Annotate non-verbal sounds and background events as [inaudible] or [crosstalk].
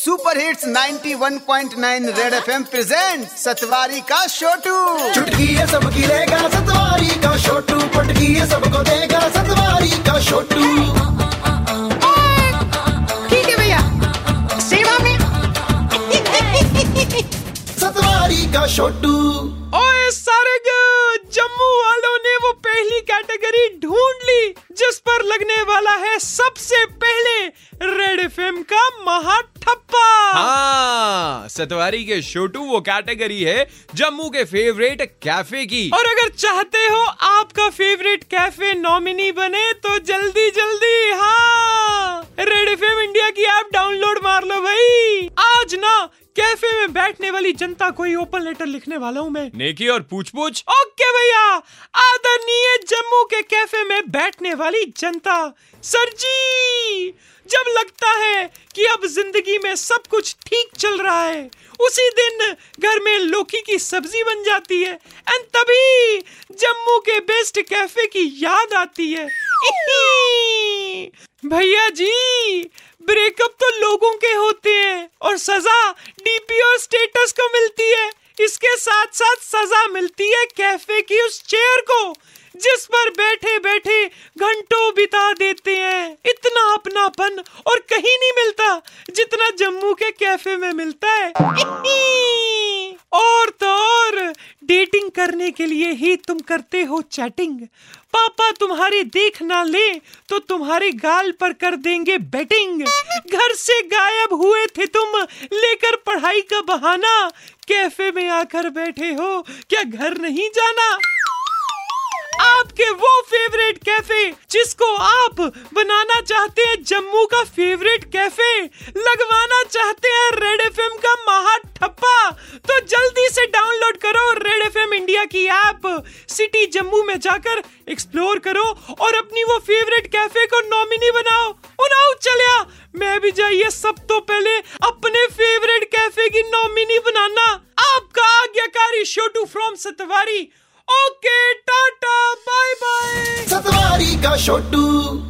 Super hits 91.9 red FM present Satwari का छोटू चुटकी है सबकी लेगा सतवारी का छोटू पटकी है सबको देगा सतवारी का छोटू ठीक है भैया। सेवा में सतवारी का छोटू ओए सारे जम्मू वालों ने वो पहली कैटेगरी ढूंढ ली जिस पर लगने वाला है सबसे रेड एफएम का महाठप्पा। हाँ सतवारी के छोटू वो कैटेगरी है जम्मू के फेवरेट कैफ़े की। और अगर चाहते हो आपका फेवरेट कैफ़े नॉमिनी बने तो जल्दी जल्दी कैफ़े में बैठने वाली जनता को ही ओपन लेटर लिखने वाला हूँ मैं। नेकी और पूछ पूछ ओके भैया आदरणीय जम्मू के कैफ़े में बैठने वाली जनता सर जी जब लगता है कि अब ज़िंदगी में सब कुछ ठीक चल रहा है उसी दिन घर में लौकी की सब्ज़ी बन जाती है एंड तभी जम्मू के बेस्ट कैफ़े की याद आती है। [laughs] भैया जी ब्रेकअप तो लोगों के होते हैं। और सजा डीपीओ स्टेटस को मिलती है। इसके साथ साथ सजा मिलती है कैफ़े की उस चेयर को, जिस पर बैठे बैठे घंटों बिता देते हैं। इतना अपनापन और कहीं नहीं मिलता जितना जम्मू के कैफ़े में मिलता है और तो और डेटिंग के लिए ही तुम करते हो चैटिंग। पापा तुम्हारी देख ना ले तो तुम्हारे गाल पर कर देंगे बैटिंग। घर से गायब हुए थे तुम, लेकर पढ़ाई का बहाना। कैफ़े में आकर बैठे हो, क्या घर नहीं जाना? आपके वो फेवरेट कैफ़े जिसको आप बनाना चाहते हैं, जम्मू का फेवरेट कैफ़े लगवाना चाहते इंडिया की ऐप सिटी जम्मू में जाकर एक्सप्लोर करो और अपनी वो फेवरेट कैफ़े को नॉमिनी बनाओ। उनाओ चलिया मैं भी जाइए सब तो पहले अपने फेवरेट कैफ़े की नॉमिनी बनाना। आपका आज्ञाकारी Chhotu from Satwari. Okay tata bye bye Satwari का छोटू